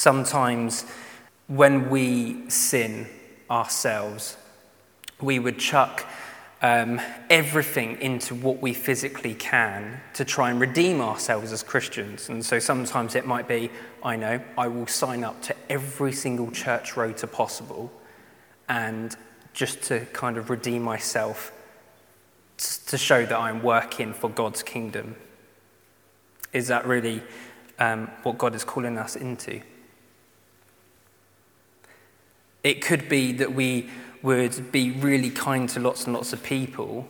Sometimes when we sin ourselves, we would chuck um, everything into what we physically can to try and redeem ourselves as Christians. And so sometimes it might be, I know, I will sign up to every single church rota possible and just to kind of redeem myself to show that I'm working for God's kingdom. Is that really um, what God is calling us into? It could be that we would be really kind to lots and lots of people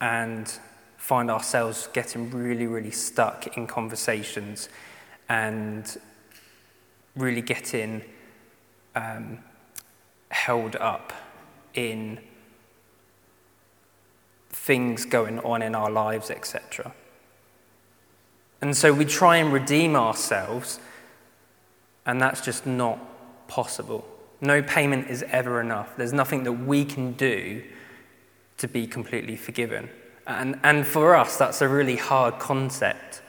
and find ourselves getting really, really stuck in conversations and really getting um, held up in things going on in our lives, etc. And so we try and redeem ourselves, and that's just not possible. No payment is ever enough. There's nothing that we can do to be completely forgiven. And, and for us, that's a really hard concept,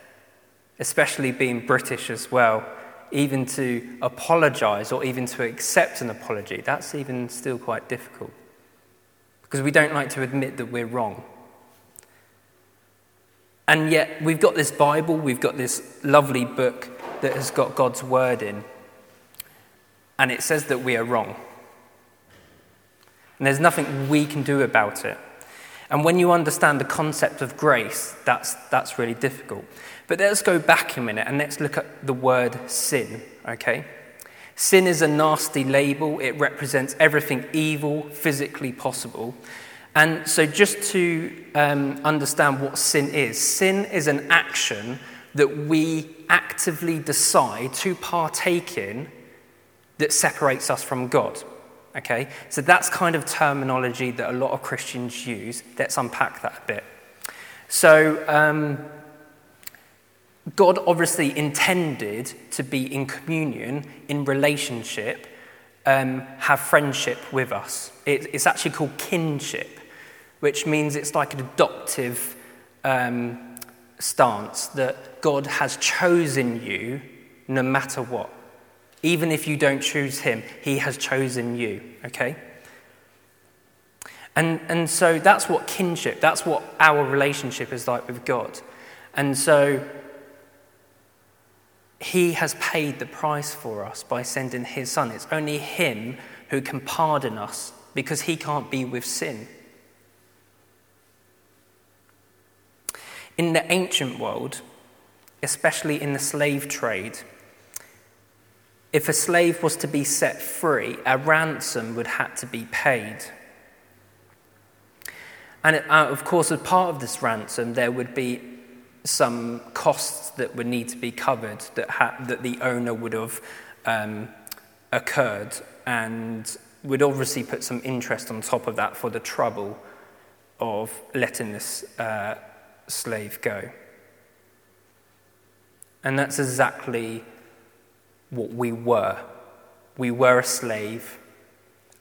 especially being British as well. Even to apologize or even to accept an apology, that's even still quite difficult. Because we don't like to admit that we're wrong. And yet, we've got this Bible, we've got this lovely book that has got God's word in and it says that we are wrong. And there's nothing we can do about it. And when you understand the concept of grace, that's, that's really difficult. But let's go back a minute and let's look at the word sin, okay? Sin is a nasty label, it represents everything evil physically possible. And so, just to um, understand what sin is sin is an action that we actively decide to partake in that separates us from God. Okay? So that's kind of terminology that a lot of Christians use. Let's unpack that a bit. So, um, God obviously intended to be in communion, in relationship, um, have friendship with us. It, it's actually called kinship, which means it's like an adoptive um, stance that God has chosen you no matter what. Even if you don't choose him, he has chosen you, okay? And, and so that's what kinship, that's what our relationship is like with God. And so he has paid the price for us by sending his son. It's only him who can pardon us because he can't be with sin. In the ancient world, especially in the slave trade, if a slave was to be set free, a ransom would have to be paid. And uh, of course, as part of this ransom, there would be some costs that would need to be covered that, ha- that the owner would have um, occurred and would obviously put some interest on top of that for the trouble of letting this uh, slave go. And that's exactly what we were. We were a slave,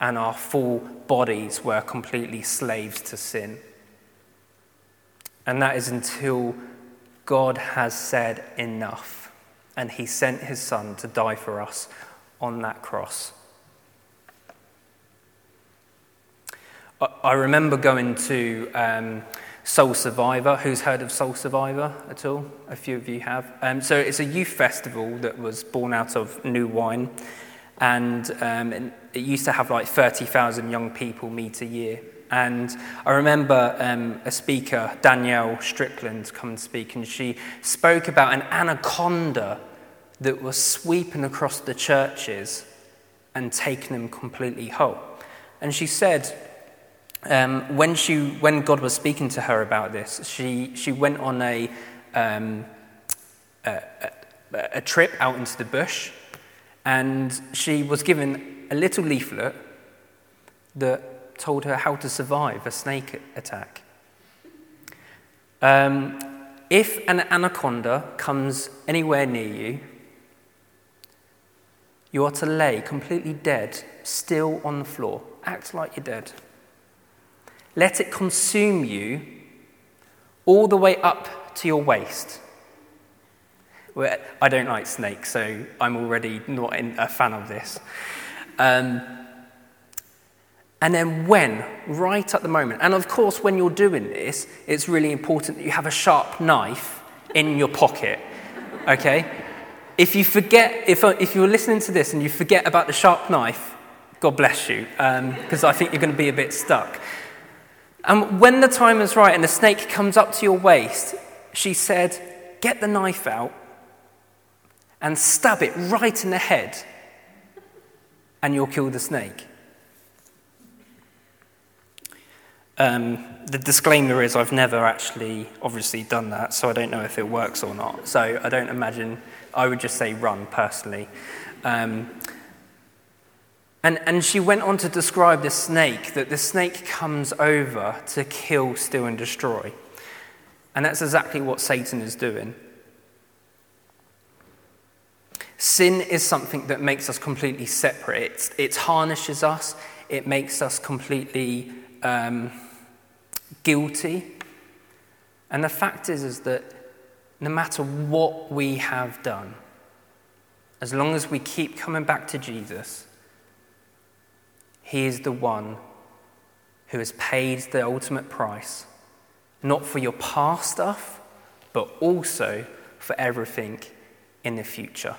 and our full bodies were completely slaves to sin. And that is until God has said enough, and He sent His Son to die for us on that cross. I remember going to um, Soul Survivor. Who's heard of Soul Survivor at all? A few of you have. Um, so it's a youth festival that was born out of New Wine, and um, it used to have like 30,000 young people meet a year. And I remember um, a speaker, Danielle Strickland, come and speak, and she spoke about an anaconda that was sweeping across the churches and taking them completely whole. And she said, um, when, she, when God was speaking to her about this, she, she went on a, um, a, a, a trip out into the bush and she was given a little leaflet that told her how to survive a snake attack. Um, if an anaconda comes anywhere near you, you are to lay completely dead, still on the floor. Act like you're dead. Let it consume you all the way up to your waist. Well, I don't like snakes, so I'm already not a fan of this. Um, and then when, right at the moment, and of course, when you're doing this, it's really important that you have a sharp knife in your pocket, okay? If you forget, if, if you're listening to this and you forget about the sharp knife, God bless you, because um, I think you're going to be a bit stuck. And when the time is right and the snake comes up to your waist, she said, Get the knife out and stab it right in the head, and you'll kill the snake. Um, the disclaimer is I've never actually obviously done that, so I don't know if it works or not. So I don't imagine, I would just say run personally. Um, and, and she went on to describe the snake, that the snake comes over to kill, steal, and destroy. And that's exactly what Satan is doing. Sin is something that makes us completely separate. It's, it tarnishes us, it makes us completely um, guilty. And the fact is, is that no matter what we have done, as long as we keep coming back to Jesus, He is the one who has paid the ultimate price, not for your past stuff, but also for everything in the future.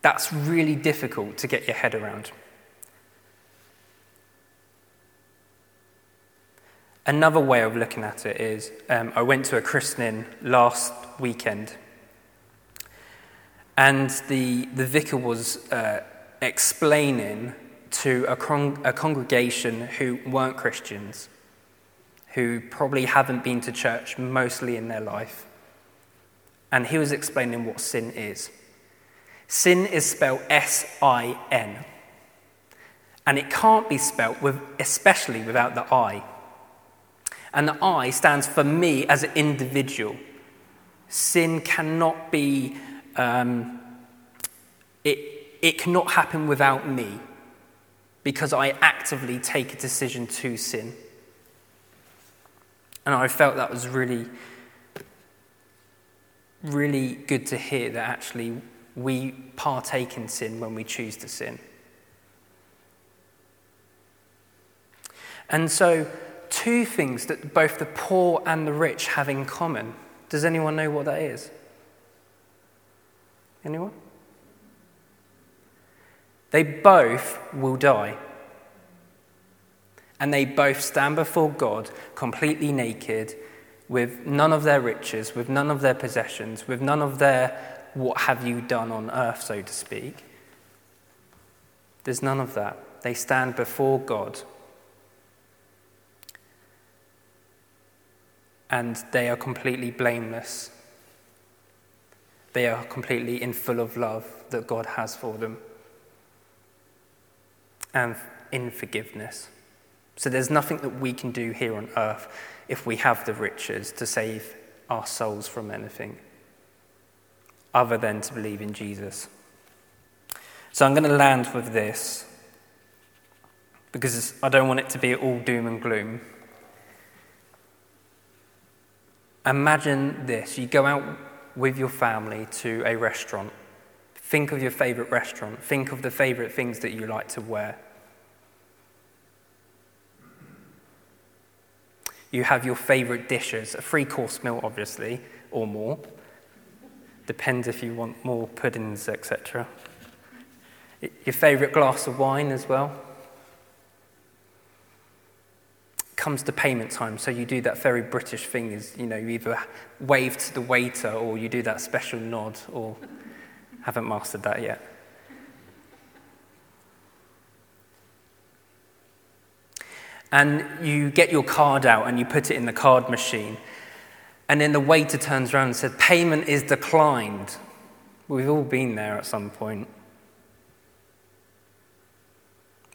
That's really difficult to get your head around. Another way of looking at it is um, I went to a christening last weekend, and the, the vicar was uh, explaining to a, con- a congregation who weren't Christians, who probably haven't been to church mostly in their life. And he was explaining what sin is. Sin is spelled S I N. And it can't be spelt with, especially without the I. And the I stands for me as an individual. Sin cannot be, um, it, it cannot happen without me because I actively take a decision to sin. And I felt that was really, really good to hear that actually we partake in sin when we choose to sin. And so, two things that both the poor and the rich have in common. Does anyone know what that is? Anyone? They both will die. And they both stand before God completely naked, with none of their riches, with none of their possessions, with none of their what have you done on earth, so to speak. There's none of that. They stand before God and they are completely blameless. They are completely in full of love that God has for them and in forgiveness. So there's nothing that we can do here on earth if we have the riches to save our souls from anything other than to believe in Jesus. So I'm going to land with this because I don't want it to be all doom and gloom. Imagine this you go out with your family to a restaurant. Think of your favorite restaurant. Think of the favorite things that you like to wear. You have your favorite dishes, a three course meal, obviously, or more. Depends if you want more puddings, etc. Your favorite glass of wine as well comes to payment time, so you do that very British thing is, you know, you either wave to the waiter or you do that special nod or haven't mastered that yet. And you get your card out and you put it in the card machine. And then the waiter turns around and says, Payment is declined. We've all been there at some point.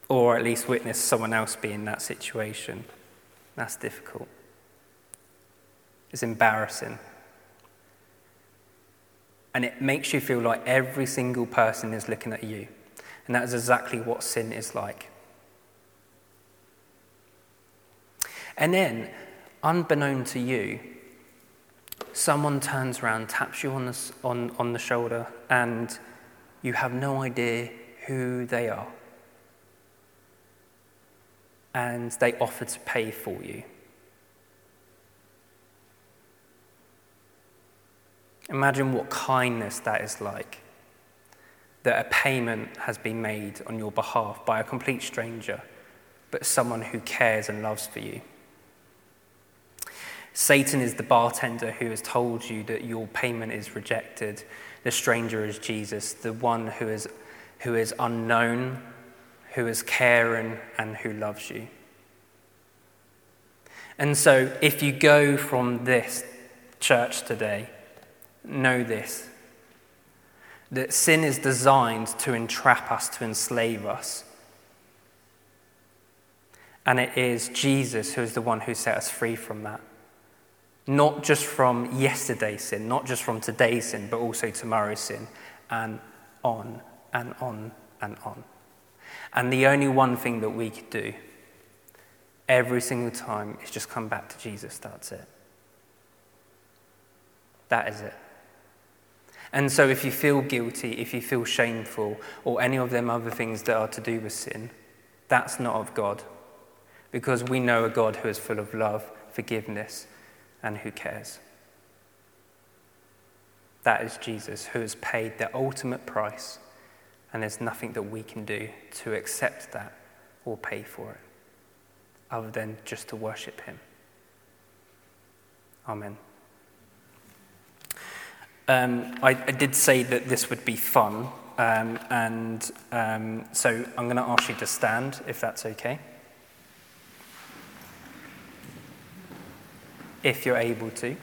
Or at least witnessed someone else be in that situation. That's difficult. It's embarrassing. And it makes you feel like every single person is looking at you. And that is exactly what sin is like. And then, unbeknown to you, someone turns around, taps you on the, on, on the shoulder, and you have no idea who they are. And they offer to pay for you. Imagine what kindness that is like. That a payment has been made on your behalf by a complete stranger, but someone who cares and loves for you. Satan is the bartender who has told you that your payment is rejected. The stranger is Jesus, the one who is, who is unknown, who is caring, and who loves you. And so, if you go from this church today know this that sin is designed to entrap us, to enslave us. And it is Jesus who is the one who set us free from that. Not just from yesterday's sin, not just from today's sin, but also tomorrow's sin, and on and on and on. And the only one thing that we could do every single time is just come back to Jesus. That's it. That is it. And so, if you feel guilty, if you feel shameful, or any of them other things that are to do with sin, that's not of God. Because we know a God who is full of love, forgiveness, and who cares. That is Jesus, who has paid the ultimate price, and there's nothing that we can do to accept that or pay for it, other than just to worship Him. Amen. Um, I, I, did say that this would be fun, um, and um, so I'm going to ask you to stand if that's okay. If you're able to.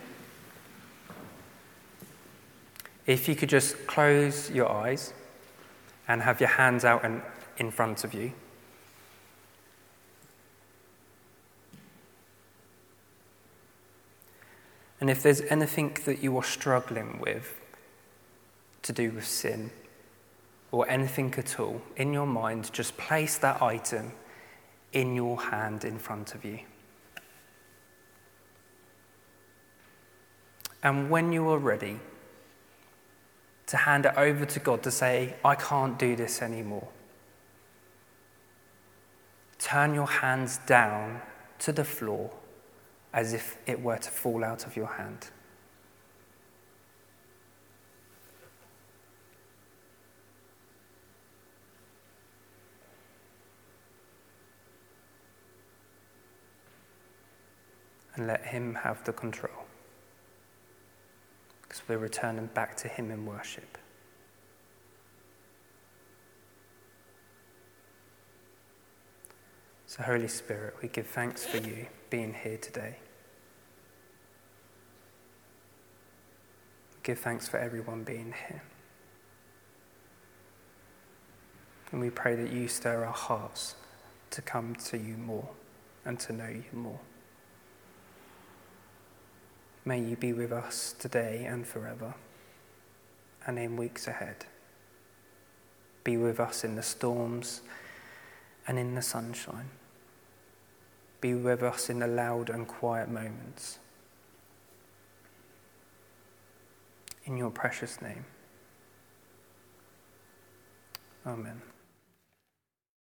If you could just close your eyes and have your hands out in, in front of you. And if there's anything that you are struggling with to do with sin, or anything at all, in your mind, just place that item in your hand in front of you. And when you are ready to hand it over to God to say, I can't do this anymore, turn your hands down to the floor as if it were to fall out of your hand. And let Him have the control. Because we're returning back to Him in worship. So, Holy Spirit, we give thanks for you being here today. Give thanks for everyone being here. And we pray that you stir our hearts to come to you more and to know you more. May you be with us today and forever, and in weeks ahead. Be with us in the storms and in the sunshine. Be with us in the loud and quiet moments. In your precious name. Amen.